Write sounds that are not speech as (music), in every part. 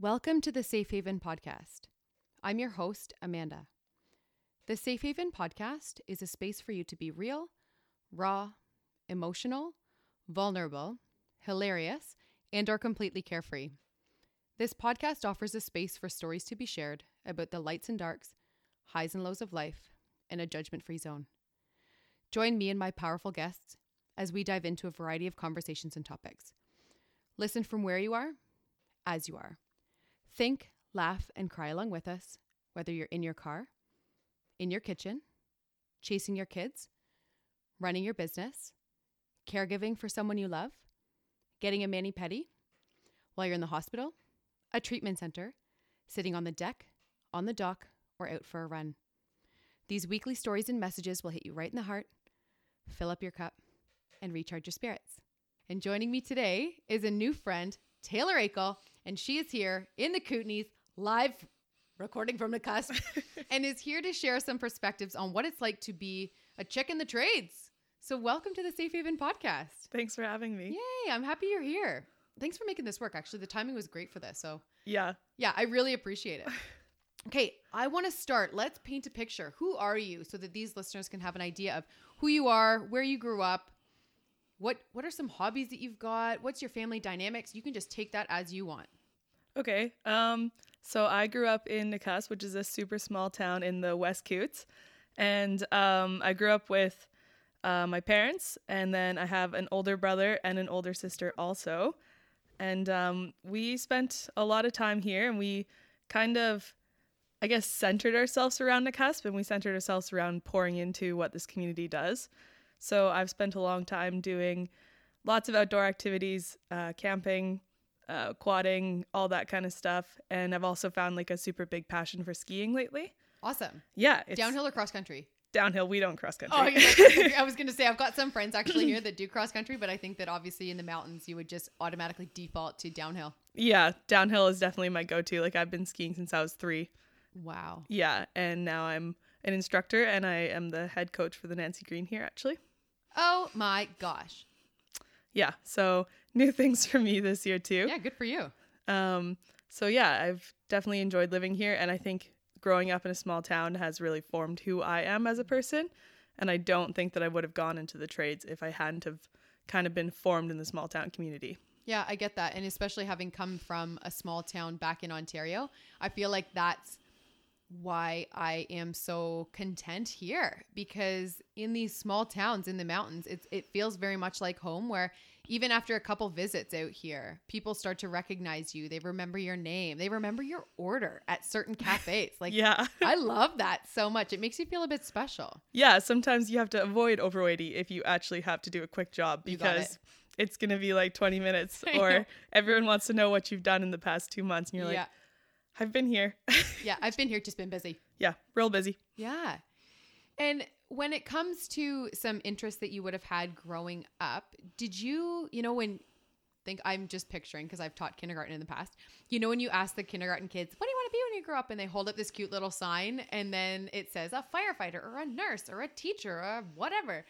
Welcome to the Safe Haven Podcast. I'm your host, Amanda. The Safe Haven Podcast is a space for you to be real, raw, emotional, vulnerable, hilarious, and or completely carefree. This podcast offers a space for stories to be shared about the lights and darks, highs and lows of life, and a judgment-free zone. Join me and my powerful guests as we dive into a variety of conversations and topics. Listen from where you are, as you are. Think, laugh, and cry along with us, whether you're in your car, in your kitchen, chasing your kids, running your business, caregiving for someone you love, getting a mani pedi, while you're in the hospital, a treatment center, sitting on the deck, on the dock, or out for a run. These weekly stories and messages will hit you right in the heart, fill up your cup, and recharge your spirits. And joining me today is a new friend, Taylor Aeichele, and she is here in the Kootenays, live recording from the cusp, (laughs) and is here to share some perspectives on what it's like to be a chick in the trades. So, welcome to the Safe Haven podcast. Thanks for having me. Yay, I'm happy you're here. Thanks for making this work. Actually, the timing was great for this. So, Yeah. yeah, I really appreciate it. (laughs) Okay, I want to start. Let's paint a picture. Who are you so that these listeners can have an idea of who you are, where you grew up, what what are some hobbies that you've got, what's your family dynamics? You can just take that as you want. Okay. Um, so I grew up in Nakusp, which is a super small town in the West Koots. And um, I grew up with uh, my parents, and then I have an older brother and an older sister also. And um, we spent a lot of time here, and we kind of, I guess, centered ourselves around Nakusp, and we centered ourselves around pouring into what this community does. So I've spent a long time doing lots of outdoor activities, uh, camping, uh, quadding, all that kind of stuff. And I've also found like a super big passion for skiing lately. Awesome. Yeah, it's Downhill or cross country? Downhill. We don't cross country. Oh, country. (laughs) I was going to say I've got some friends actually here (laughs) that do cross country, but I think that obviously in the mountains you would just automatically default to downhill. yeah, downhill is definitely my go-to. Like I've been skiing since I was three. Wow. Yeah, and now I'm an instructor, and I am the head coach for the Nancy Greene here. Actually, Oh my gosh. yeah. So new (laughs) things for me this year too. Yeah, good for you. Um, so yeah, I've definitely enjoyed living here, and I think growing up in a small town has really formed who I am as a person. And I don't think that I would have gone into the trades if I hadn't have kind of been formed in the small town community. Yeah, I get that. And especially having come from a small town back in Ontario, I feel like that's why I am so content here because in these small towns in the mountains, it, it feels very much like home where even after a couple visits out here, people start to recognize you. They remember your name. They remember your order at certain (laughs) cafes. Like, Yeah. I love that so much. It makes you feel a bit special. yeah, sometimes you have to avoid Overwaitea if you actually have to do a quick job got it. because it's going to be like 20 minutes (laughs) or everyone wants to know what you've done in the past 2 months and you're yeah. "I've been here." (laughs) yeah. I've been here, just been busy. yeah, real busy. Yeah. And when it comes to some interests that you would have had growing up, did you, you know, when think I'm just picturing because I've taught kindergarten in the past. You know, when you ask the kindergarten kids, what do you want to be when you grow up? And they hold up this cute little sign and then it says a firefighter or a nurse or a teacher or whatever.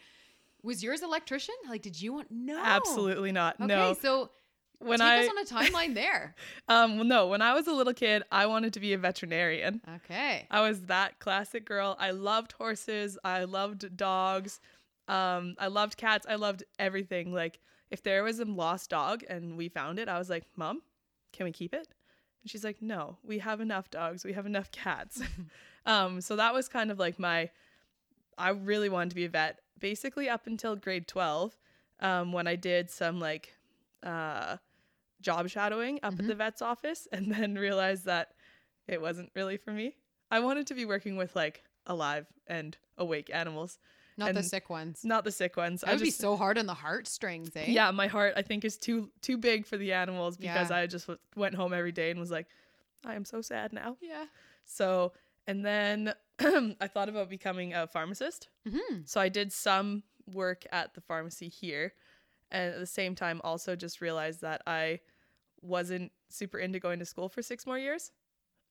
Was yours electrician? Like, did you want? No. Absolutely not. Okay. no. So When take I us on a timeline there. (laughs) um well, no, when I was a little kid, I wanted to be a veterinarian. Okay. I was that classic girl. I loved horses. I loved dogs. Um, I loved cats. I loved everything. Like if there was a lost dog and we found it, I was like, "Mom, can we keep it?" And she's like, "No, we have enough dogs. We have enough cats." (laughs) (laughs) um, so that was kind of like my. I really wanted to be a vet, basically up until grade twelve, um, when I did some like, uh, job shadowing up Mhm. at the vet's office, and (laughs) then realized that it wasn't really for me. I wanted to be working with like alive and awake animals, Not the sick ones. not the sick ones. That I would be so hard on the heartstrings, eh? yeah, my heart I think is too too big for the animals because Yeah. I just w- went home every day and was like, I am so sad now. Yeah. So and then (clears throat) I thought about becoming a pharmacist. hmm So I did some work at the pharmacy here, and at the same time also just realized that I wasn't super into going to school for six more years.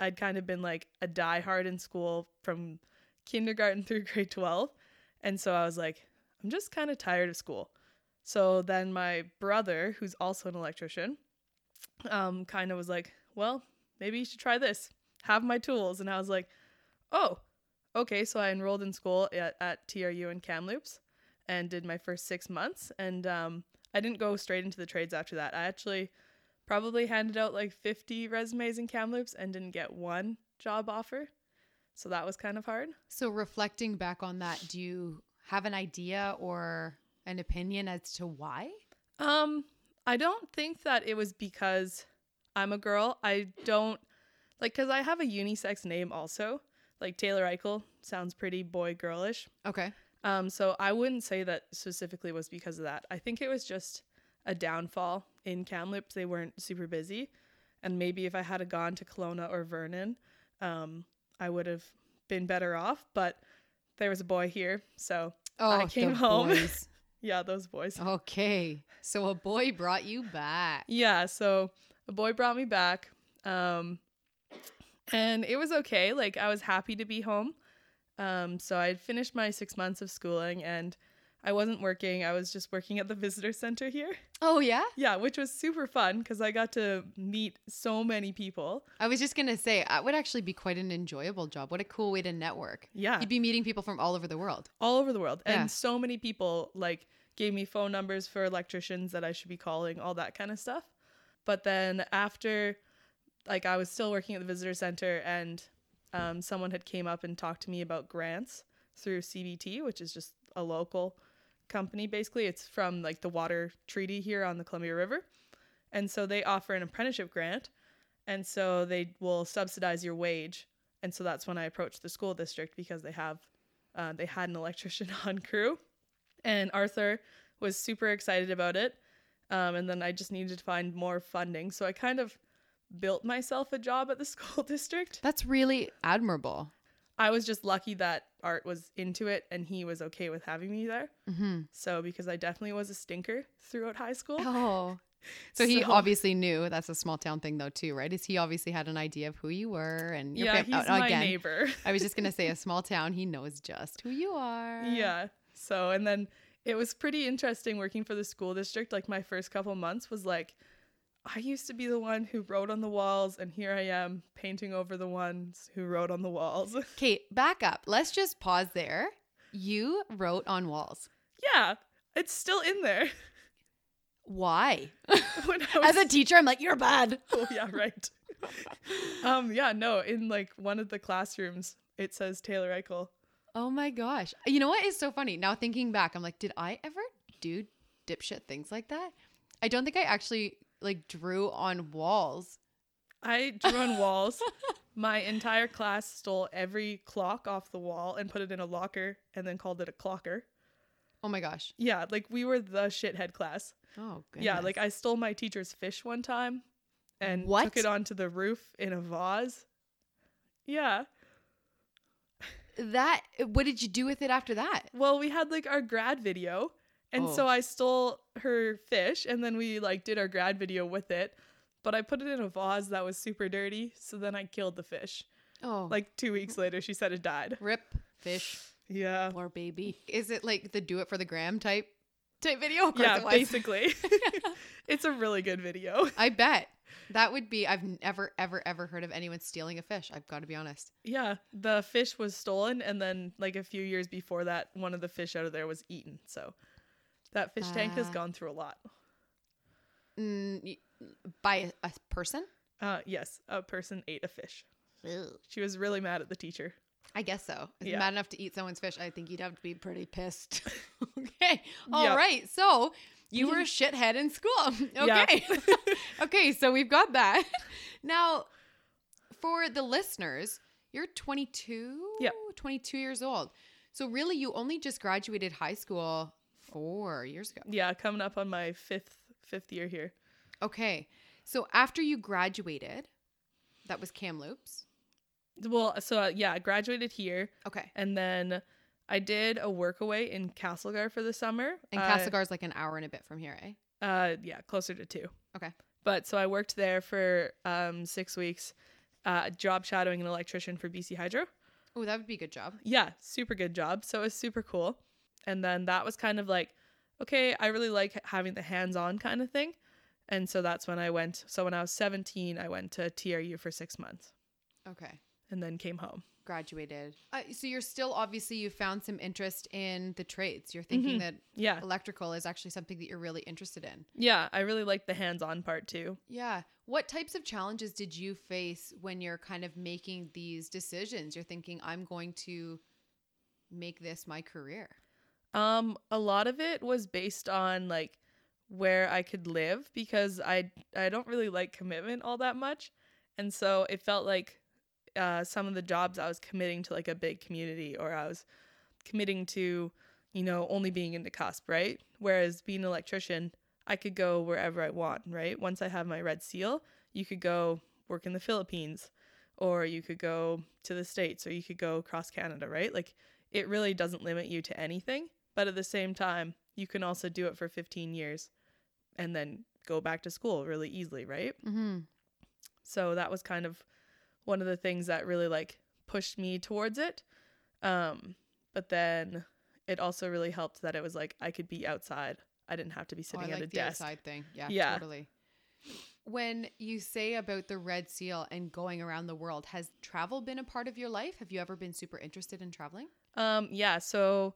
I'd kind of been like a diehard in school from kindergarten (laughs) through grade 12. And so I was like, I'm just kind of tired of school. So then my brother, who's also an electrician, um, kind of was like, well, maybe you should try this. Have my tools. And I was like, oh, okay. So I enrolled in school at, at TRU in Kamloops and did my first six months. And um, I didn't go straight into the trades after that. I actually probably handed out like 50 resumes in Kamloops and didn't get one job offer. So that was kind of hard. So reflecting back on that, do you have an idea or an opinion as to why? Um, I don't think that it was because I'm a girl. I don't like because I have a unisex name also. Like Taylor Aeichele sounds pretty boy girlish. Okay. Um, so I wouldn't say that specifically was because of that. I think it was just a downfall in Kamloops. They weren't super busy, and maybe if I had gone to Kelowna or Vernon, um, I would have been better off. But there was a boy here, so Oh, I came home. (laughs) yeah, those boys. okay. So a boy brought you back. Yeah, so a boy brought me back. Um and it was okay. Like I was happy to be home. Um so I'd finished my 6 months of schooling and I wasn't working. I was just working at the visitor center here. Oh yeah. Yeah, which was super fun cuz I got to meet so many people. I was just gonna say that would actually be quite an enjoyable job. What a cool way to network. Yeah. You'd be meeting people from all over the world. all over the world. Yeah. And so many people like gave me phone numbers for electricians that I should be calling, all that kind of stuff. But then after like I was still working at the visitor center and um, someone had came up and talked to me about grants through CBT, which is just a local company basically. It's from like the water treaty here on the Columbia River. And so they offer an apprenticeship grant and so they will subsidize your wage. And so that's when I approached the school district because they have uh, they had an electrician (laughs) on crew, and Arthur was super excited about it. Um, and then I just needed to find more funding, so I kind of built myself a job at the (laughs) school district. That's really admirable. I was just lucky that Art was into it and he was okay with having me there. Mm-hmm. So because I definitely was a stinker throughout high school. Oh. (laughs) So he obviously knew that's a small town thing though too, right? Is he obviously had an idea of who you were and your yeah, fam- he's oh, my again. neighbor. (laughs) I was just gonna say a small town, he knows just who you are. Yeah. So, and then it was pretty interesting working for the school district. Like, my first couple months was like, I used to be the one who wrote on the walls, and here I am painting over the ones who wrote on the walls. (laughs) Kate, back up. Let's just pause there. You wrote on walls. yeah, it's still in there. (laughs) Why? (laughs) I As a teacher, I'm like, you're bad. oh, yeah, right. um, yeah, no, in like one of the classrooms, it says Taylor Aeichele. Oh my gosh. You know what is so funny? Now thinking back, I'm like, did I ever do dipshit things like that? I don't think I actually like drew on walls. I drew on walls. (laughs) My entire class stole every clock off the wall and put it in a locker and then called it a clocker. Oh my gosh. Yeah, like we were the shithead class. Oh goodness. Yeah, like I stole my teacher's fish one time and What? took it onto the roof in a vase. Yeah. that what did you do with it after that? Well, we had like our grad video. And Oh. so I stole her fish and then we like did our grad video with it. But I put it in a vase that was super dirty. So then I killed the fish. Oh. Like two weeks later, she said it died. rip fish Yeah. or baby. Is it like the do it for the gram type type video? Yeah, basically. (laughs) (laughs) it's a really good video. I bet. That would be I've never ever ever heard of anyone stealing a fish. I've got to be honest. Yeah, the fish was stolen, and then like a few years before that, one of the fish out of there was eaten. So that fish tank has Ah. gone through a lot. Mm, by a, a person? Uh, yes, a person ate a fish. She was really mad at the teacher. I guess so. If Yeah. mad enough to eat someone's fish, I think you'd have to be pretty pissed. (laughs) okay. All right. Yep. So you were a shithead in school. (laughs) Okay. (laughs) okay. So we've got that. Now, for the listeners, you're 22? Yeah. 22 years old. So really, you only just graduated high school four years ago. Yeah, coming up on my fifth fifth year here. Okay. So after you graduated, that was Kamloops. Well, so uh, yeah, I graduated here, Okay. and then I did a workaway in Castlegar for the summer. And Uh, Castlegar's like an hour and a bit from here, eh? Uh, yeah, closer to two. Okay. But so I worked there for um six weeks, uh, job shadowing an electrician for BC Hydro. Oh, that would be a good job. Yeah, super good job. So it was super cool. And then that was kind of like, okay, I really like having the hands-on kind of thing. And so that's when I went. So when I was 17, I went to TRU for six months Okay. and then came home. Graduated. Uh, so you're still obviously you found some interest in the trades. You're thinking Mhm. that Yeah. electrical is actually something that you're really interested in. Yeah. I really like the hands on part too. Yeah. What types of challenges did you face when you're kind of making these decisions? You're thinking, I'm going to make this my career. Um, a lot of it was based on like where I could live because I I don't really like commitment all that much. And so it felt like uh, some of the jobs I was committing to like a big community or I was committing to, you know, only being in the cusp, right? Whereas being an electrician, I could go wherever I want, right? Once I have my red seal, you could go work in the Philippines or you could go to the States or you could go across Canada, right? Like it really doesn't limit you to anything. But at the same time, you can also do it for 15 years and then go back to school really easily, right? Mm-hmm. So that was kind of one of the things that really like pushed me towards it. Um, but then it also really helped that it was like I could be outside. I didn't have to be Oh, sitting like at a the desk. outside thing. Yeah, Yeah. totally. When you say about the red seal and going around the world, has travel been a part of your life? Have you ever been super interested in traveling? Um, yeah, so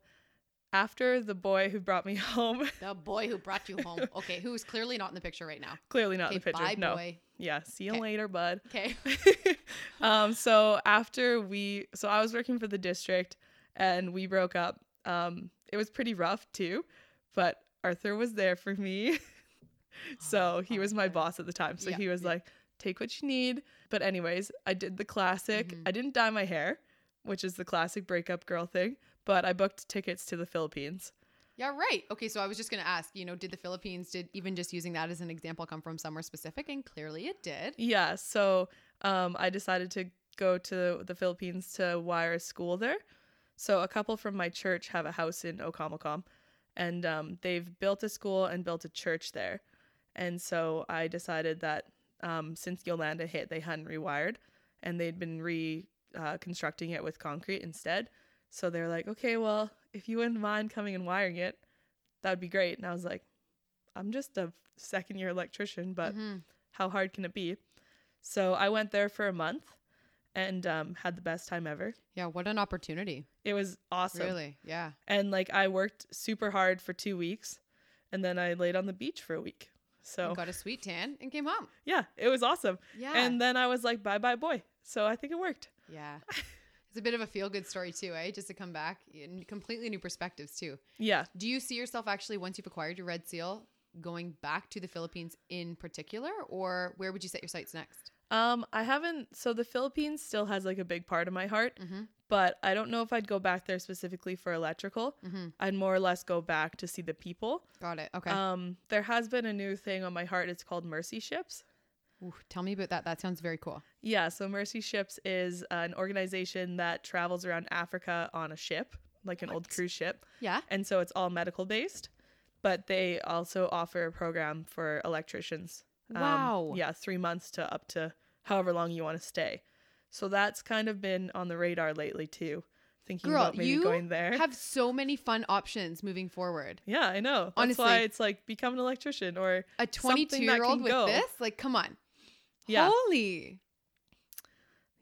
after the boy who brought me (laughs) home, The boy who brought you home. (laughs) Okay, who's clearly not in the picture right now. clearly not in the picture. bye, no. boy. Yeah, see you Okay. later, bud. Okay. (laughs) um, so after we, so I was working for the district and we broke up. Um, it was pretty rough too, but Arthur was there for me. so he was my boss at the time. So Yeah, he was yeah. like, take what you need. But, anyways, I did the classic. Mhm. I didn't dye my hair, which is the classic breakup girl thing, but I booked tickets to the Philippines. Yeah, right. Okay, so I was just going to ask, you know, did the Philippines, did even just using that as an example come from somewhere specific? And clearly it did. Yeah, so um, I decided to go to the Philippines to wire a school there. So a couple from my church have a house in Okamacom, and um, they've built a school and built a church there. And so I decided that um, since Yolanda hit, they hadn't rewired, and they'd been reconstructing uh, constructing it with concrete instead. So they're like, okay, well, if you wouldn't mind coming and wiring it, that would be great. And I was like, I'm just a second year electrician, but Mhm. how hard can it be? So I went there for a month and um, had the best time ever. Yeah, what an opportunity. It was awesome. Really? Yeah. And like I worked super hard for two weeks and then I laid on the beach for a week. So You got a sweet tan and came home. yeah, it was awesome. Yeah. And then I was like, bye bye boy. So I think it worked. yeah. (laughs) It's a bit of a feel good story too, eh? Just to come back in completely new perspectives too. Yeah. Do you see yourself actually once you've acquired your red seal going back to the Philippines in particular or where would you set your sights next? Um, I haven't so the Philippines still has like a big part of my heart, Mhm. but I don't know if I'd go back there specifically for electrical. Mhm. I'd more or less go back to see the people. Got it. Okay. Um, there has been a new thing on my heart. It's called Mercy Ships. Ooh, tell me about that. That sounds very cool. Yeah, so Mercy Ships is an organization that travels around Africa on a ship, like an old cruise ship. Yeah. And so it's all medical based, but they also offer a program for electricians. Um, Wow. yeah, three months to up to however long you want to stay. So that's kind of been on the radar lately too, thinking Girl, about maybe you going there. Have so many fun options moving forward. yeah, I know. That's Honestly. why it's like become an electrician or A Something 22 that year old can with go. this? Like, come on. Yeah. Holy.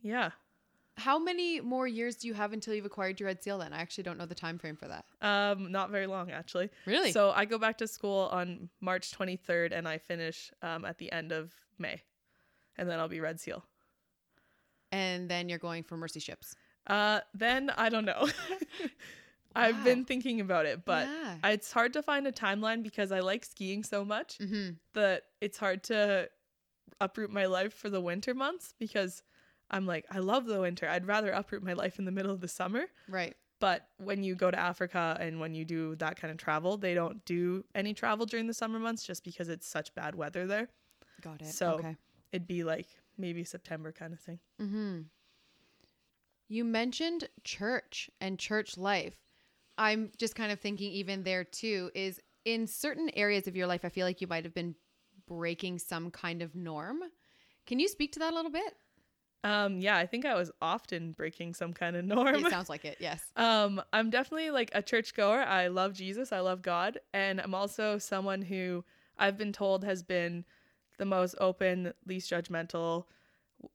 yeah. How many more years do you have until you've acquired your red seal then? I actually don't know the time frame for that. Um, not very long actually. Really? So I go back to school on March 23rd and I finish um, at the end of May. And then I'll be Red Seal. and then you're going for Mercy Ships. Uh, then I don't know. (laughs) I've Wow. been thinking about it, but yeah. It's hard to find a timeline because I like skiing so much mm-hmm. that it's hard to uproot my life for the winter months because I'm like, I love the winter. I'd rather uproot my life in the middle of the summer. Right. But when you go to Africa and when you do that kind of travel, they don't do any travel during the summer months just because it's such bad weather there. Got it. So- okay. It'd be like maybe September kind of thing. Mm-hmm. You mentioned church and church life. I'm just kind of thinking, even there too, is in certain areas of your life, I feel like you might have been breaking some kind of norm. Can you speak to that a little bit? Um, yeah, I think I was often breaking some kind of norm. It sounds like it. (laughs) Yes. Um, I'm definitely like a churchgoer. I love Jesus. I love God, and I'm also someone who I've been told has been the most open, least judgmental,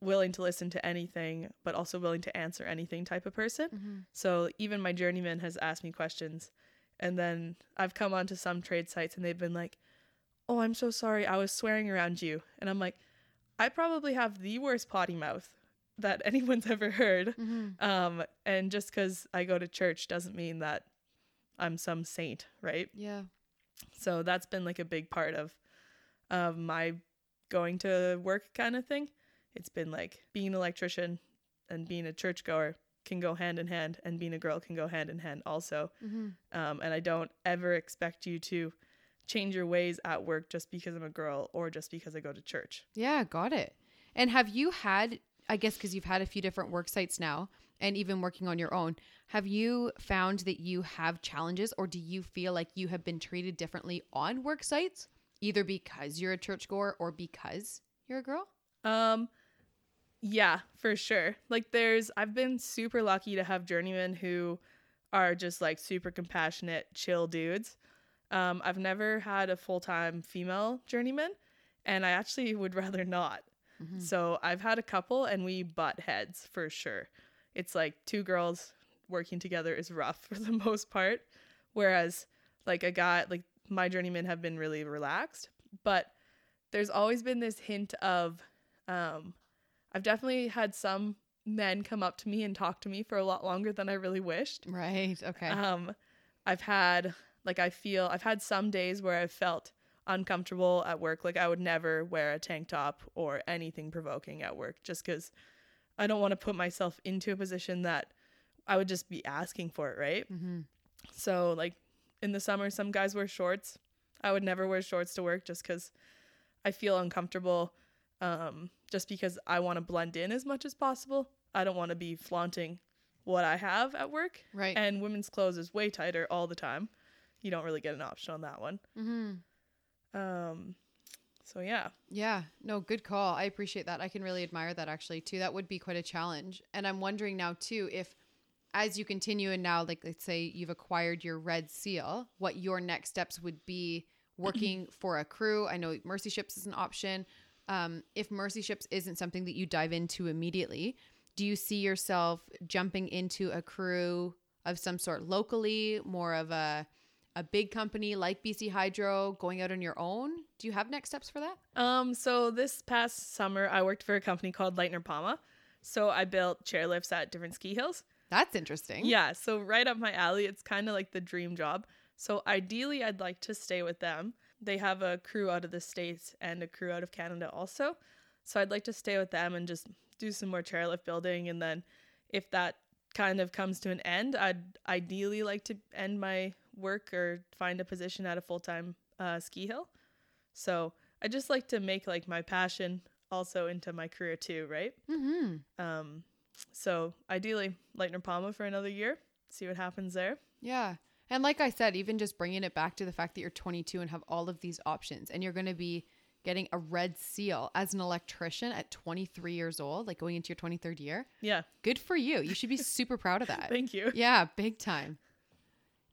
willing to listen to anything, but also willing to answer anything type of person. Mm-hmm. So even my journeyman has asked me questions, and then I've come onto some trade sites and they've been like, "Oh, I'm so sorry, I was swearing around you," and I'm like, "I probably have the worst potty mouth that (laughs) anyone's ever heard." Mm-hmm. Um, and just because I go to church doesn't mean that I'm some saint, right? Yeah. So that's been like a big part of of my going to work kind of thing. It's been like being an electrician and being a churchgoer can go hand in hand, and being a girl can go hand in hand also. Mm-hmm. Um, and I don't ever expect you to change your ways at work just because I'm a girl or just because I go to church. Yeah, got it. And have you had, I guess, because you've had a few different work sites now and even working on your own, have you found that you have challenges or do you feel like you have been treated differently on work sites, either because you're a churchgoer or because you're a girl? Um, yeah, for sure. Like there's I've been super lucky to have journeymen who are just like super compassionate, chill dudes. Um, I've never had a full-time female journeyman and I actually would (laughs) rather not. Mhm. So I've had a couple and we butt heads for sure. It's like two girls working together is rough (laughs) for the most part. Whereas like a guy like my journeymen have been really relaxed. But there's always been this hint of um I've definitely had some men come up to me and talk to me for a lot longer than I really wished. Right. Okay. Um, I've had like I feel I've had some days where I've felt uncomfortable at work. Like I would never wear a tank top or anything provoking at work, just because I don't want to put myself into a position that I would just be asking for it, right? mm-hmm. So like in the summer, some guys wear shorts. I would never wear shorts to work just because I feel uncomfortable. Um, just because I want to blend in as much as possible. I don't want to be flaunting what I have at work. Right. And women's clothes is way tighter all the time. You don't really get an option on that one. mm-hmm. Um, so yeah, Yeah, no, good call. I appreciate that. I can really admire that actually too. That would be quite a challenge. And I'm wondering now too if as you continue and now like let's say you've acquired your red seal, what your next steps would be (clears throat) working for a crew. I know Mercy Ships is an option. Um, if Mercy Ships isn't something that you dive into immediately, do you see yourself jumping into a crew of some sort locally, more of a a big company like BC Hydro, going out on your own? Do you have next steps for that? Um, so this past summer, I worked for a company called Leitner-Poma. So I built chairlifts at different ski hills. That's interesting. Yeah, so right up my alley. It's kind of like the dream job. So ideally, I'd like to stay with them. They have a crew out of the States and a crew out of Canada also. So I'd like to stay with them and just do some more chairlift building. And then if that kind of comes to an end, I'd ideally like to end my work or find a position at a full time uh, ski hill. So I just like to make like my passion also into my career too, right? Mm-hmm. Um, so ideally, Leitner-Poma for another year. See what happens there. Yeah. And like I said, even just bringing it back to the fact that you're 22 and have all of these options and you're going to be getting a red seal as an electrician at 23 years old, like going into your 23rd year. Yeah. Good for you. You should be super proud of that. (laughs) Thank you. Yeah, big time.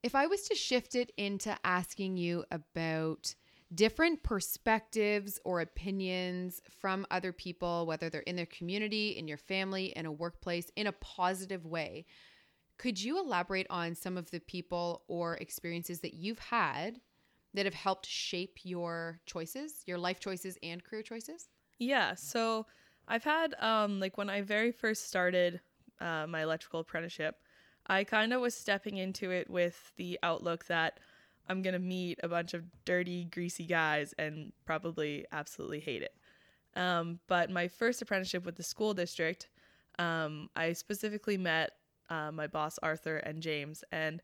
If I was to shift it into asking you about different perspectives or opinions from other people, whether they're in their community, in your family, in a workplace, in a positive way, could you elaborate on some of the people or experiences that you've had that have helped shape your choices, your life choices and career choices? Yeah. So I've had um like when I very first started uh, my electrical apprenticeship, I kind of was stepping into it with the outlook that I'm gonna meet a bunch of dirty, greasy guys and probably absolutely hate it. Um, but my first apprenticeship with the school district, um, I specifically met uh, my boss Arthur and James, and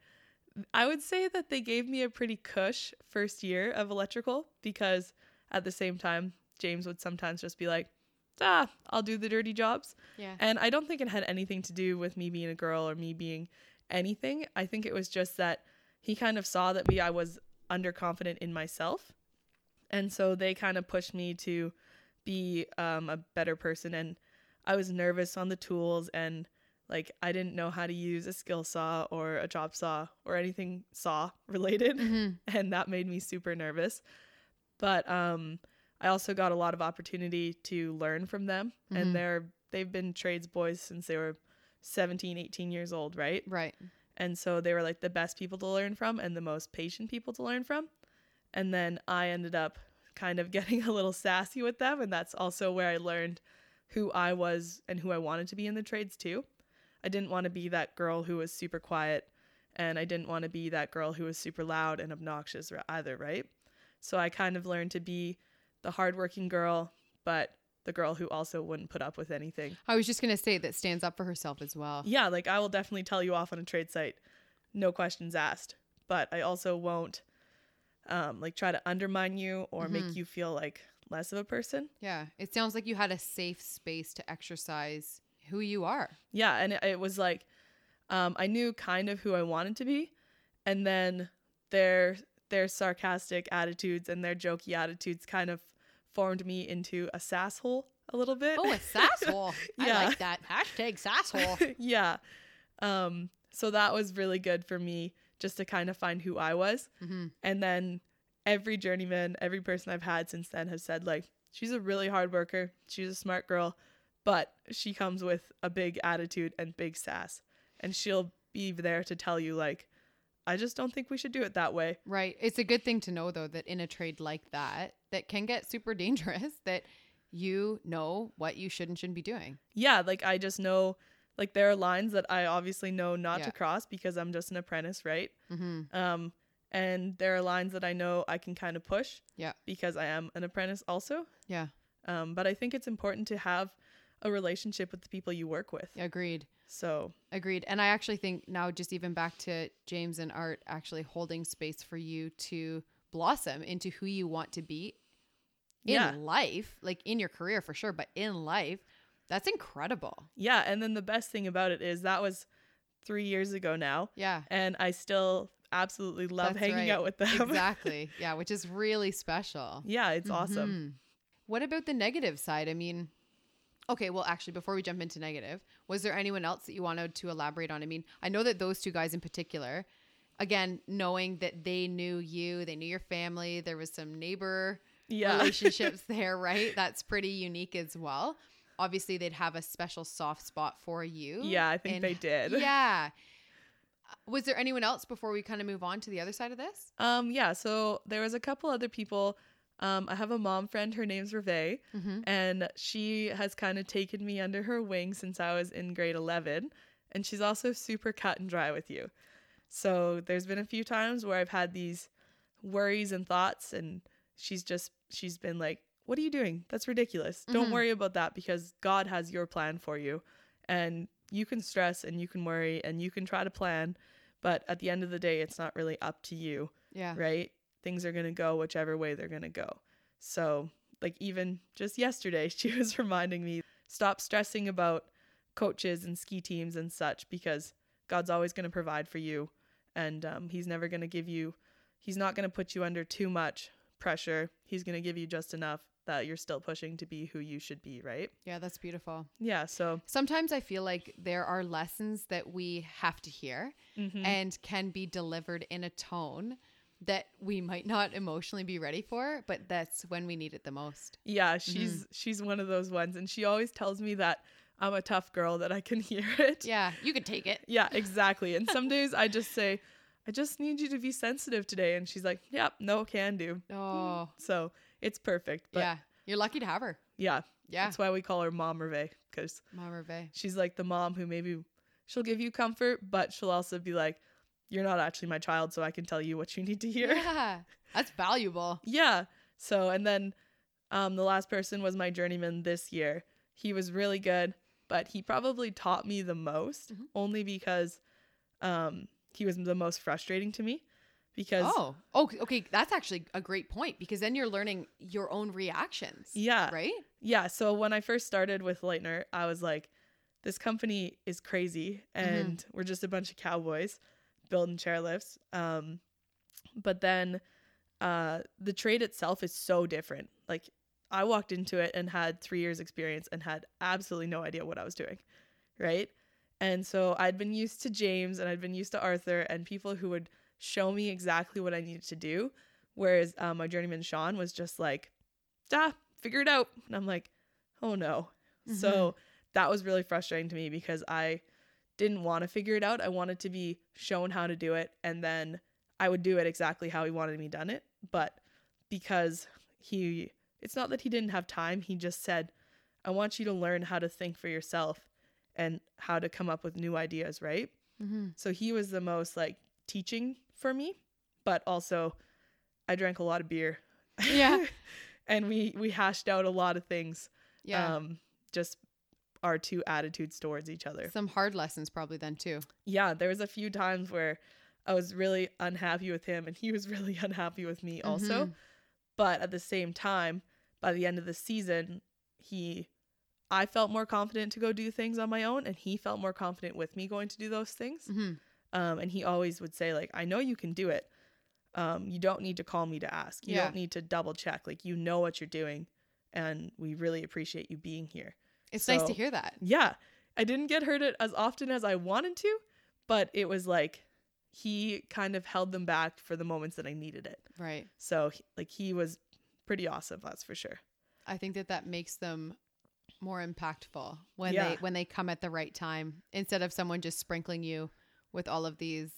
I would say that they gave me a pretty cush first year of electrical because at the same time, James would sometimes just be like, ah, I'll do the dirty jobs. Yeah. And I don't think it had anything to do with me being a girl or me being anything. I think it was just that he kind of saw that me I was underconfident in myself. And so they kind of pushed me to be um, a better person. And I was nervous on the tools and like I didn't know how to use a skill saw or a chop saw or anything saw related. Mhm. (laughs) and that made me super nervous. But um I also got a lot of opportunity to learn from them Mhm. and they're they've been trades boys since they were 17, 18 years old, right? Right. And so they were like the best people to learn from and the most patient people to learn from. And then I ended up kind of (laughs) getting a little sassy with them. And that's also where I learned who I was and who I wanted to be in the trades too. I didn't want to be that girl who was super quiet. And I didn't want to be that girl who was super loud and obnoxious either, right? So I kind of learned to be the hardworking girl, but the girl who also wouldn't put up with anything. I was just going to say that stands up for herself as well. Yeah, like I will definitely tell you off on a trade site, no questions asked. But I also won't um, like try to undermine you or Mhm. make you feel like less of a person. Yeah. It sounds like you had a safe space to exercise who you are. Yeah, and it, it was like um, I knew kind of who I wanted to be, and then their their sarcastic attitudes and their jokey attitudes kind of formed me into a sasshole a little bit. Oh, a (laughs) sasshole. Yeah. I like that. Hashtag sasshole. (laughs) yeah. Um, so that was really good for me just to kind of find who I was. hmm And then every journeyman, every person I've had since then has said, like, she's a really hard worker. She's a smart girl, but she comes with a big attitude and big sass. And she'll be there to tell you, like, I just don't think we should do it that way. Right. It's a good thing to know, though, that in a trade like that, that can get super (laughs) dangerous, that you know what you should and shouldn't be doing. Yeah, like, I just know, like, there are lines that I obviously know not Yeah. to cross because I'm just an apprentice, right? hmm Um, and there are lines that I know I can kind of push. Yeah. Because I am an apprentice also. Yeah. Um, but I think it's important to have a relationship with the people you work with. Agreed. So Agreed. And I actually think now, just even back to James and Art actually holding space for you to blossom into who you want to be in yeah, life, like in your career for sure, but in life, that's incredible. yeah. And then the best thing about it is that was three years ago now, Yeah. and I still absolutely love That's hanging right. out with them. exactly. (laughs) Yeah. Which is really special. yeah, it's awesome. Mhm. What about the negative side? I mean, okay, well, actually, before we jump into negative, was there anyone else that you wanted to elaborate on? I mean, I know that those two guys in particular, again, knowing that they knew you, they knew your family, there was some neighbor Yeah, (laughs) relationships there, right? That's pretty unique as well. Obviously, they'd have a special soft spot for you. yeah. I think and- they did. (laughs) Yeah. Was there anyone else before we kind of move on to the other side of this? Um, yeah. So there was a couple other people. Um, I have a mom friend. Her name's Reve. Mm-hmm. and she has kind of taken me under her wing since I was in grade 11 and she's also super cut and dry with you. So there's been a few times where I've had these worries and thoughts and she's just she's been like, "What are you doing? That's ridiculous. Don't Mhm. worry about that because God has your plan for you." And you can stress and you can worry and you can try to plan, but at the end of the day it's not really up to you Yeah. right? Things are going to go whichever way they're going to go. So, like, even just yesterday, (laughs) she was reminding me stop stressing about coaches and ski teams and such because God's always going to provide for you. And um, He's never going to give you, He's not going to put you under too much pressure. He's going to give you just enough that you're still pushing to be who you should be, right? Yeah, that's beautiful. Yeah. So, Sometimes I feel like there are lessons that we have to hear mhm. and can be delivered in a tone that we might not emotionally be ready for, but that's when we need it the most. yeah, mm-hmm. she's she's one of those ones, and she always tells me that I'm a tough girl that I can (laughs) hear it. Yeah, you can take it. Yeah, exactly. And some (laughs) days I just say, I just need you to be sensitive today. And she's like, Yep, no, can do. Oh, mm, So it's perfect. But yeah, yeah. You're lucky to have her. yeah. Yeah. That's why we call her Mom Reve, because Mom Bay. she's like the mom who maybe she'll give you comfort, but she'll also be like, You're not actually my child, so I can tell you what you need to hear. Yeah. That's valuable. (laughs) Yeah. So and then um the last person was my journeyman this year. He was really good, but he probably taught me the most Mhm. only because um he was the most frustrating to me because Oh, oh, okay. That's actually a great point because then you're learning your own reactions. yeah. Right? Yeah, so when I first started with Leitner, I was like this company is crazy and we're just a bunch of cowboys building chairlifts. Um but then uh the trade itself is so different. Like I walked into it and had 3 years experience and had absolutely no idea what I was doing. Right? And so I'd been used to James and I'd been used to Arthur and people who would show me exactly what I needed to do whereas um, my journeyman Sean was just like ah, figure it out. And I'm like, oh no. So that was really frustrating to me because I didn't want to figure it out. I wanted to be shown how to do it and then I would do it exactly how he wanted me done it. But because he it's not that he didn't have time, he just said, I want you to learn how to think for yourself and how to come up with new ideas, right? Mm-hmm. So he was the most like teaching for me, but also I drank a lot of beer. Yeah. (laughs) and we we hashed out a lot of things. Yeah. Um just our two attitudes towards each other. Some hard lessons probably then too. Yeah, there was a few times where I was really unhappy with him and he was (laughs) really unhappy with me also. Mhm. But at the same time, by the end of the season, he I felt more confident to go do things on my own and he felt more confident with me going to do those things. Mm-hmm. Um, and he always would say like, "I know you can do it. Um, you don't need to call me to ask. You Yeah. don't need to double check. Like you know what you're doing, and we really appreciate you being here." It's nice to hear that. Yeah, I didn't get hurt it as often as I wanted to, but it was like he kind of held them back for the moments that I needed it. Right. So like he was pretty awesome, that's for sure. I think that that makes them more impactful when Yeah. they when they come at the right time instead of someone just sprinkling you with all of these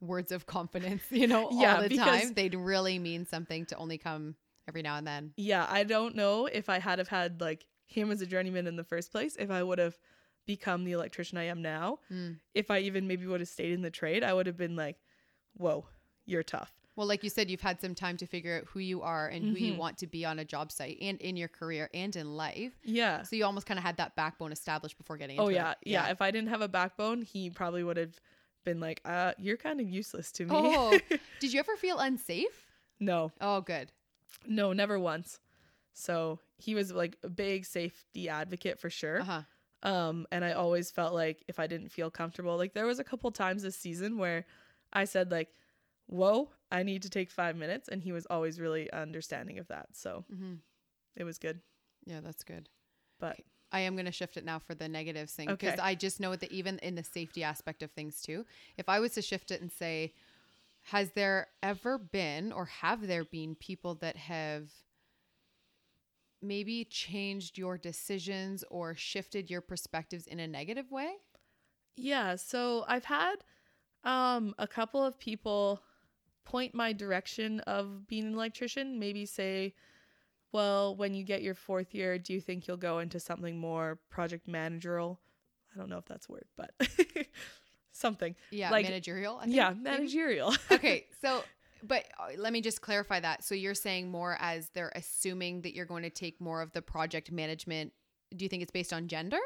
words of confidence, (laughs) you know, Yeah, all the because- time. They'd really mean something to only come every now and then. Yeah, I don't know if I had have had like him as a journeyman in the first place, if I would have become the electrician I am now. Mm. If I even maybe would have stayed in the trade, I would have been like, "Whoa, you're tough." Well, like you said, you've had some time to figure out who you are and who you Mhm. want to be on a job site and in your career and in life. Yeah. So you almost kind of had that backbone established before getting into Oh it. yeah, yeah. If I didn't have a backbone, he probably would have been like, "Uh, you're kind of useless to me." Oh, (laughs) did you ever feel unsafe? no, Oh, good. no, never once. So he was like a big safety advocate for sure. Uh huh. Um, and I always felt like if I didn't feel comfortable, like there was a couple times this season where I said like, "Whoa, I need to take five minutes," and he was always really understanding of that. So hmm it was good. Yeah, that's good. But I am going to shift it now for the negatives thing because Okay. I just know that even in the safety aspect of things too, if I was to shift it and say, has there ever been or have there been people that have maybe changed your decisions or shifted your perspectives in a negative way? yeah, so I've had um a couple of people point my direction of being an electrician, maybe say, well, when you get your fourth year, do you think you'll go into something more project managerial? I don't know if that's a word, but (laughs) something. Yeah, Like- managerial. I think, Yeah, managerial. (laughs) okay, so but uh, let me just clarify that. So you're saying more as they're assuming that you're going to take more of the project management. Do you think it's based on gender?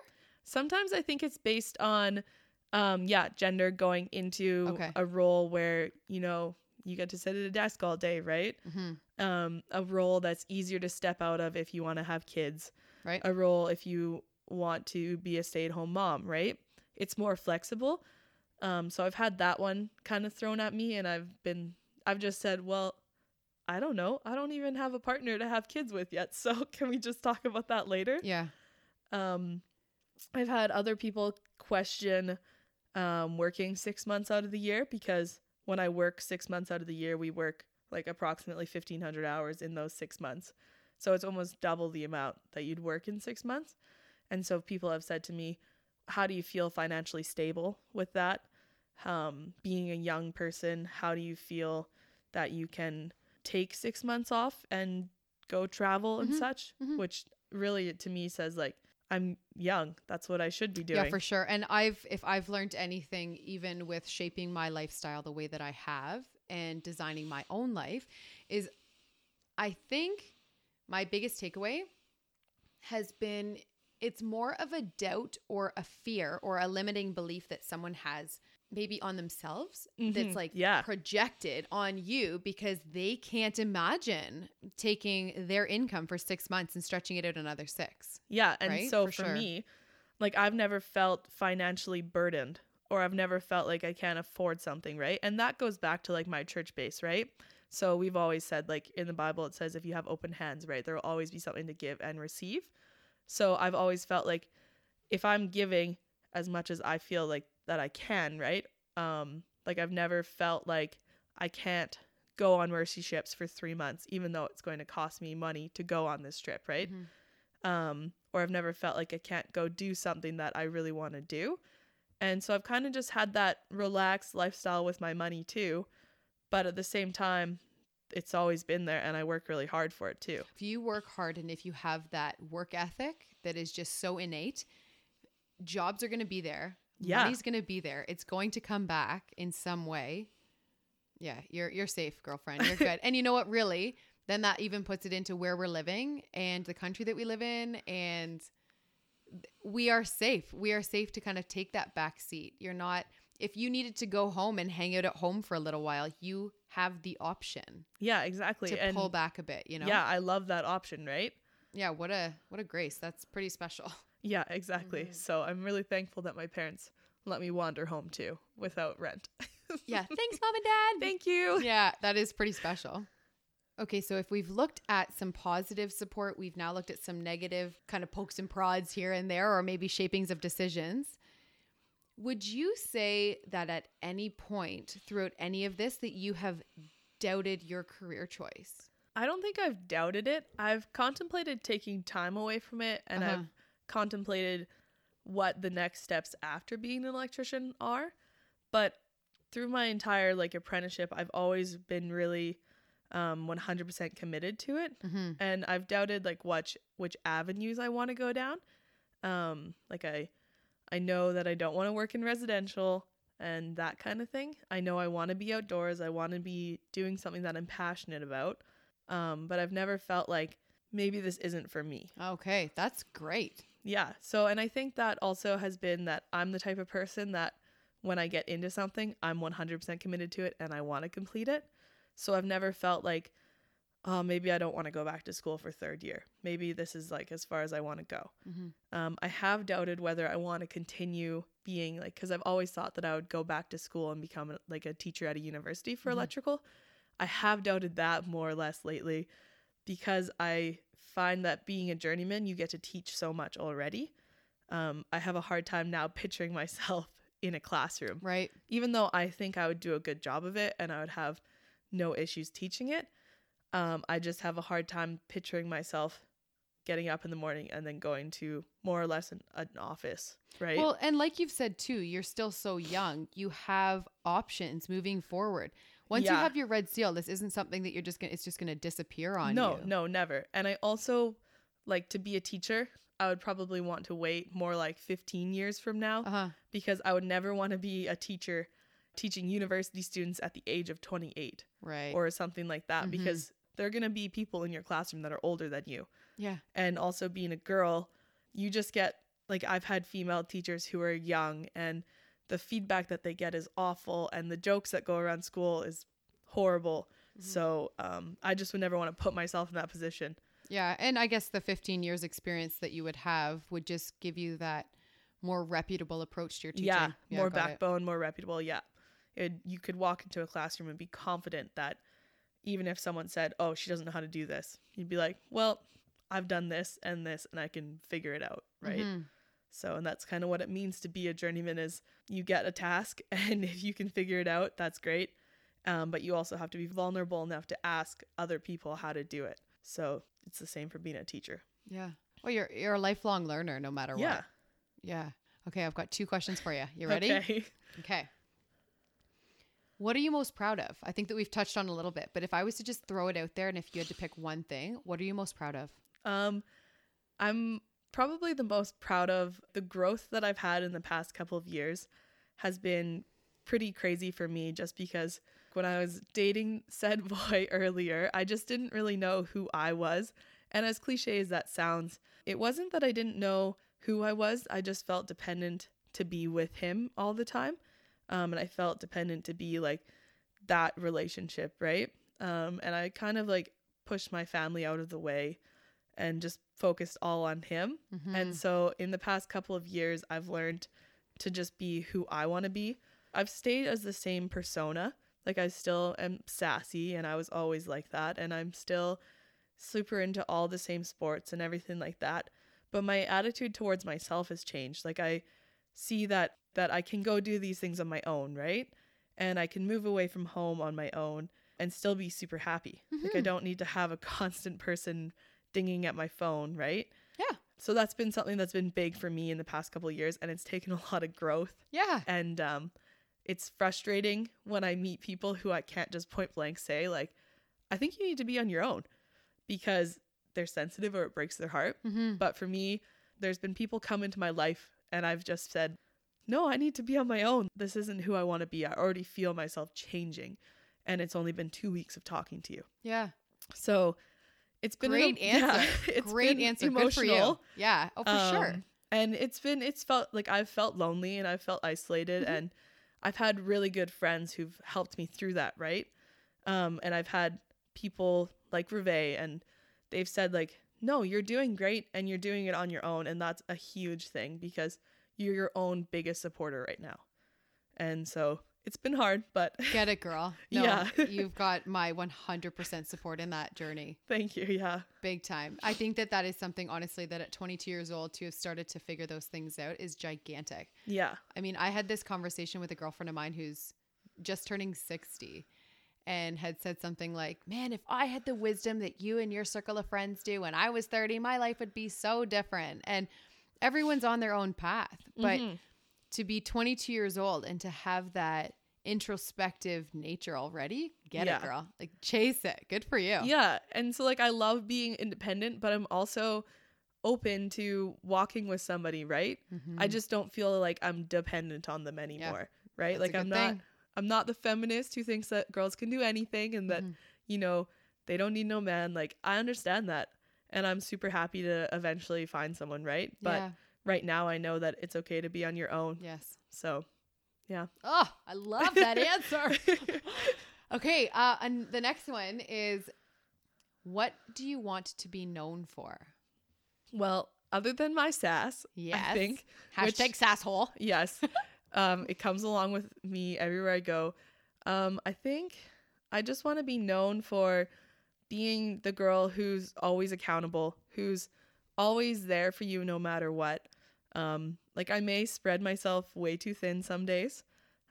Sometimes I think it's based on, um, yeah, gender going into Okay. a role where you know you get to sit at a desk all day, right? Mm-hmm. Um, a role that's easier to step out of if you want to have kids. Right. A role if you want to be a stay-at-home mom, right? It's more flexible. Um, so I've had that one kind of thrown at me, and I've been, I've just said, well, I don't know. I don't even have a partner to have kids with yet. So (laughs) can we just talk about that later? Yeah. um i've had other people question um working six months out of the year because when i work six months out of the year we work like approximately 1500 hours in those six months so it's almost double the amount that you'd work in six months and so people have said to me how do you feel financially stable with that um being a young person how do you feel that you can take six months off and go travel and Mhm, such mhm. which really to me says like I'm young. That's what I should be doing. Yeah, for sure. And I've if I've learned anything even with shaping my lifestyle the way that I have and designing my own life is I think my biggest takeaway has been it's more of a doubt or a fear or a limiting belief that someone has maybe on themselves Mhm, that's like yeah. projected on you because they can't imagine taking their income for 6 months and stretching it out another 6. Yeah, and Right? so For for, sure. me, like I've never felt financially burdened or I've never felt like I can't afford something, right? And that goes back to like my church base, right? So we've always said like in the Bible it says if you have open hands, right? There will always be something to give and receive. So I've always felt like if I'm giving as much as I feel like that I can, right? Um like I've never felt like I can't go on mercy ships for three months, even though it's going to cost me money to go on this trip, right? Mhm. Um, or I've never felt like I can't go do something that I really want to do. And so I've kind of just had that relaxed lifestyle with my money too. But at the same time, it's always been there and I work really hard for it too. If you work hard and if you have that work ethic that is just so innate, jobs are going to be there. Yeah. Money's going to be there. It's going to come back in some way. Yeah, you're you're safe, girlfriend. You're good. (laughs) and you know what really? Then that even puts it into where we're living and the country that we live in and we are safe. We are safe to kind of take that back seat. You're not if you needed to go home and hang out at home for a little while, you have the option Yeah, exactly. to and pull back a bit, you know? yeah, I love that option, right? Yeah, what a what a grace. That's pretty special. (laughs) Yeah, exactly. Mhm. So I'm really thankful that my parents let me wander home too without rent. (laughs) Yeah, thanks mom and dad. Thank you. yeah, that is pretty special. Okay, so if we've looked at some positive support, we've now looked at some negative kind of pokes and prods here and there or maybe shapings of decisions. Would you say that at any point throughout any of this that you have doubted your career choice? I don't think I've doubted it. I've contemplated taking time away from it and Uh-huh. I've contemplated what the next steps after being an electrician are. But through my entire like apprenticeship, I've always been really um 100% committed to it Mm-hmm. and I've doubted like which which avenues I want to go down. Um like I I know that I don't want to work in residential and that kind of thing. I know I want to be outdoors. I want to be doing something that I'm passionate about. Um but I've never felt like maybe this isn't for me. Okay, that's great. Yeah. So and I think that also has been that I'm the type of person that when I get into something, I'm 100% committed to it and I want to complete it. So I've never felt like oh, maybe I don't want to go back to school for third year. Maybe this is like as far as I want to go. Mm-hmm. Um, I have doubted whether I want to continue being like, because I've always thought that I would go back to school and become a- like a teacher at a university for Mhm. electrical. I have doubted that more or less lately because I find that being a journeyman, you get to teach so much already. Um, I have a hard time now picturing (laughs) myself in a classroom Right. even though I think I would do a good job of it and I would have no issues teaching it, um, I just have a hard time picturing myself getting up in the morning and then going to more or less an, an office, right? Well, and like you've said too, you're still so young. You have options moving forward. Once you have your red seal, this isn't something that you're just gonna it's just gonna disappear on no, you. no, no, never. And I also like to be a teacher. I would probably want to wait more like 15 years from now Uh-huh. because I would never want to be a teacher teaching university students at the age of 28 Right. or something like that Mhm. because there are going to be people in your classroom that are older than you. yeah. and also being a girl, you just get like I've had female teachers who are young and the feedback that they get is awful and the jokes that go around school is horrible. Mhm. So, um I just would never want to put myself in that position. Yeah, and I guess the 15 years experience that you would have would just give you that more reputable approach to your teaching. Yeah, more got it. backbone, more reputable. Yeah. It, you could walk into a classroom and be confident that even if someone said, "Oh, she doesn't know how to do this." You'd be like, "Well, I've done this and this and I can figure it out." Right? Mhm. So, and that's kind of what it means to be a journeyman is you get a task (laughs) and if you can figure it out, that's great. Um, but you also have to be vulnerable enough to ask other people how to do it. So it's the same for being a teacher. Yeah. Well, you're you're a lifelong learner no matter Yeah. what. Yeah. Yeah. Okay, I've got two questions for you. You ready? Okay. (laughs) Okay. What are you most proud of? I think that we've touched on a little bit, but if I was to just throw it out there and if you had to pick one thing, what are you most proud of? Um, I'm probably the most proud of the growth that I've had in the past couple of years has been pretty crazy for me just because when I was dating said (laughs) boy earlier, I just didn't really know who I was. And as cliche as that sounds, it wasn't that I didn't know who I was, I just felt dependent to be with him all the time. Um, and I felt dependent to be like that relationship, right? Um, and I kind of like pushed my family out of the way and just focused all on him. Mhm. And so in the past couple of years, I've learned to just be who I want to be. I've stayed as the same persona. Like I still am sassy and I was always like that. And I'm still super into all the same sports and everything like that. But my attitude towards myself has changed. Like I see that that I can go do these things on my own, right? And I can move away from home on my own and still be super happy. Like I Mhm. don't need to have a (laughs) constant person dinging at my phone, right? Yeah. So that's been something that's been big for me in the past couple of years and it's taken (laughs) a lot of growth Yeah. and um it's frustrating when I meet people who I can't just point blank say like I think you need to be on your own because they're sensitive or it breaks their heart. Mm-hmm. But for me, there's been people come into my life and I've just said, no, I need to be on my own. This isn't who I want to be. I already feel myself changing. And it's only been two weeks of talking to you. Yeah. So it's been an- Great (laughs) answer. yeah, (laughs) it's Great been answer. Good for you. emotional. Yeah. Oh, for sure. Um, And it's been, it's felt like I've felt lonely and I've felt isolated. Mhm. And I've had really good friends who've helped me through that, right? Um, and I've had people like Rive and they've said, like, no, you're doing great and you're doing it on your own. And that's a huge thing because you're your own biggest supporter right now. And so it's been hard, but (laughs) Get it, girl. No, Yeah. (laughs) you've got my 100% support in that journey. thank you. Yeah. Big time. I think that that is something, honestly, that at 22 years old to have started to figure those things out is gigantic. Yeah. I mean, I had this conversation with a girlfriend of mine who's just turning 60 and had said something like, Man, if I had the wisdom that you and your circle of friends do when I was 30, my life would be so different. And everyone's on their own path. But Mhm. To be 22 years old and to have that introspective nature already, get Yeah. it, girl. Like, chase it. Good for you. Yeah. And so like I love being independent, but I'm also open to walking with somebody, right? Mhm. I just don't feel like I'm dependent on them anymore, right? That's like I'm not thing. I'm not the feminist who thinks that girls can do anything and that, Mhm. you know, they don't need no man. Like I understand that. And I'm super happy to eventually find someone, right? But yeah. Right now I know that it's okay to be on your own. Yes. So, yeah. Oh, I love that (laughs) answer. Okay, uh, and the next one is what do you want to be known for? well, other than my sass, Yes. I think Hashtag which- sasshole. yes (laughs) um it comes along with me everywhere i go um i think i just want to be known for being the girl who's always accountable who's always there for you no matter what um like i may spread myself way too thin some days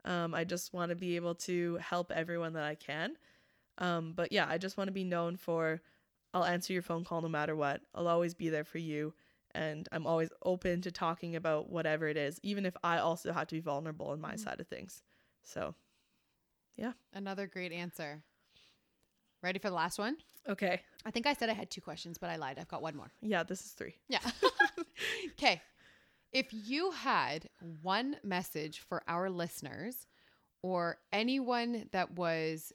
um i just want to be able to help everyone that i can um but yeah i just want to be known for i'll answer your phone call no matter what i'll always be there for you and I'm always open to talking about whatever it is, even if I also have to be vulnerable on my Mhm. side of things. So, yeah. Another great answer. Ready for the last one? okay. I think I said I had two questions, but I lied. I've got one more. Yeah, this is three. Yeah. (laughs) (laughs) okay. If you had one message for our listeners or anyone that was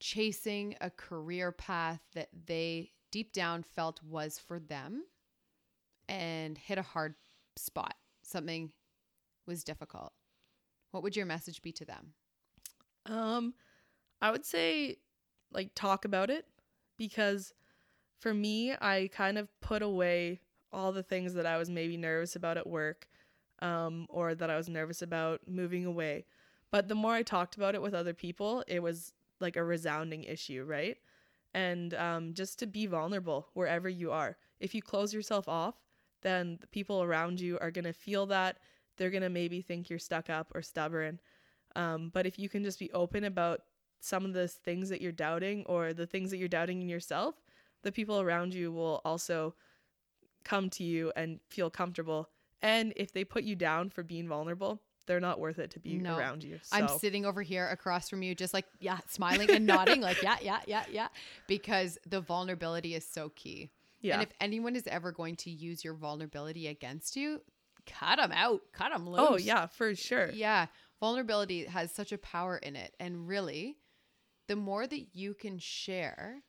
chasing a career path that they deep down felt was for them and hit a hard spot, something was difficult, what would your message be to them? Um, I would say like talk about it because for me, I kind of put away all the things that I was maybe nervous about at work um, or that I was nervous about moving away. But the more I talked about it with other people, it was like a resounding issue, right? And um, just to be vulnerable wherever you are. If you close yourself off, then the people around you are going to feel that. They're going to maybe think you're stuck up or stubborn. Um, but if you can just be open about some of the things that you're doubting or the things that you're doubting in yourself, the people around you will also come to you and feel comfortable. And if they put you down for being vulnerable, they're not worth it to be No. around you. I'm sitting over here across from you, just like, yeah, smiling and nodding, like, yeah, yeah, yeah, yeah, because the vulnerability is so key. yeah. And if anyone is ever going to use your vulnerability against you, cut them out, cut them oh, loose. oh, yeah, for sure. Yeah. Vulnerability has such a power in it. And really, the more that you can share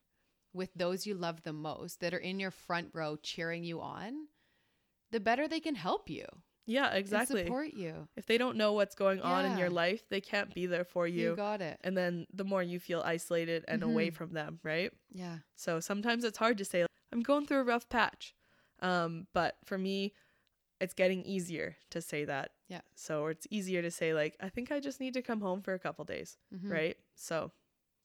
with those you love the most that are in your front row cheering you on, the better they can help you. Yeah, exactly. support you. If they don't know what's going on in your life, they can't be there for You you. got it. and then the more you feel isolated and away Mhm. from them, right? Yeah. So sometimes it's hard to say, I'm going through a rough patch. Um, but for me, it's getting easier to say that. Yeah. So it's easier to say, like, I think I just need to come home for a couple days, Mhm. right? So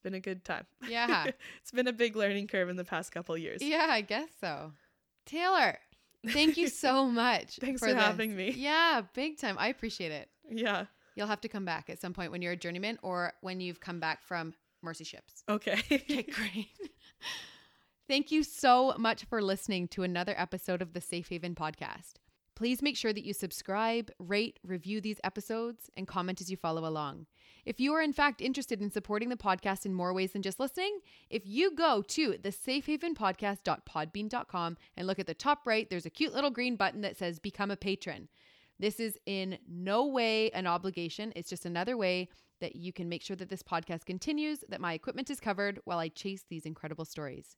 been a good time. Yeah. (laughs) it's been a big learning curve in the past couple years. Yeah, I guess so. Taylor, thank you so (laughs) much. Thanks for this. having me. Yeah, big time. I appreciate it. Yeah. You'll have to come back at some point when you're a journeyman or when you've come back from Mercy ships. Okay. Okay, (laughs) great. Thank you so much for listening to another episode of the Safe Haven podcast. Please make sure that you subscribe, rate, review these episodes, and comment as you follow along. If you are in fact interested in supporting the podcast in more ways than just listening, if you go to the safehavenpodcast.podbean.com and look at the top right, there's a cute little green button that says become a patron. This is in no way an obligation. It's just another way that you can make sure that this podcast continues, that my equipment is covered while I chase these incredible stories.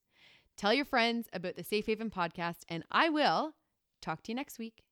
Tell your friends about the Safe Haven podcast, and I will talk to you next week.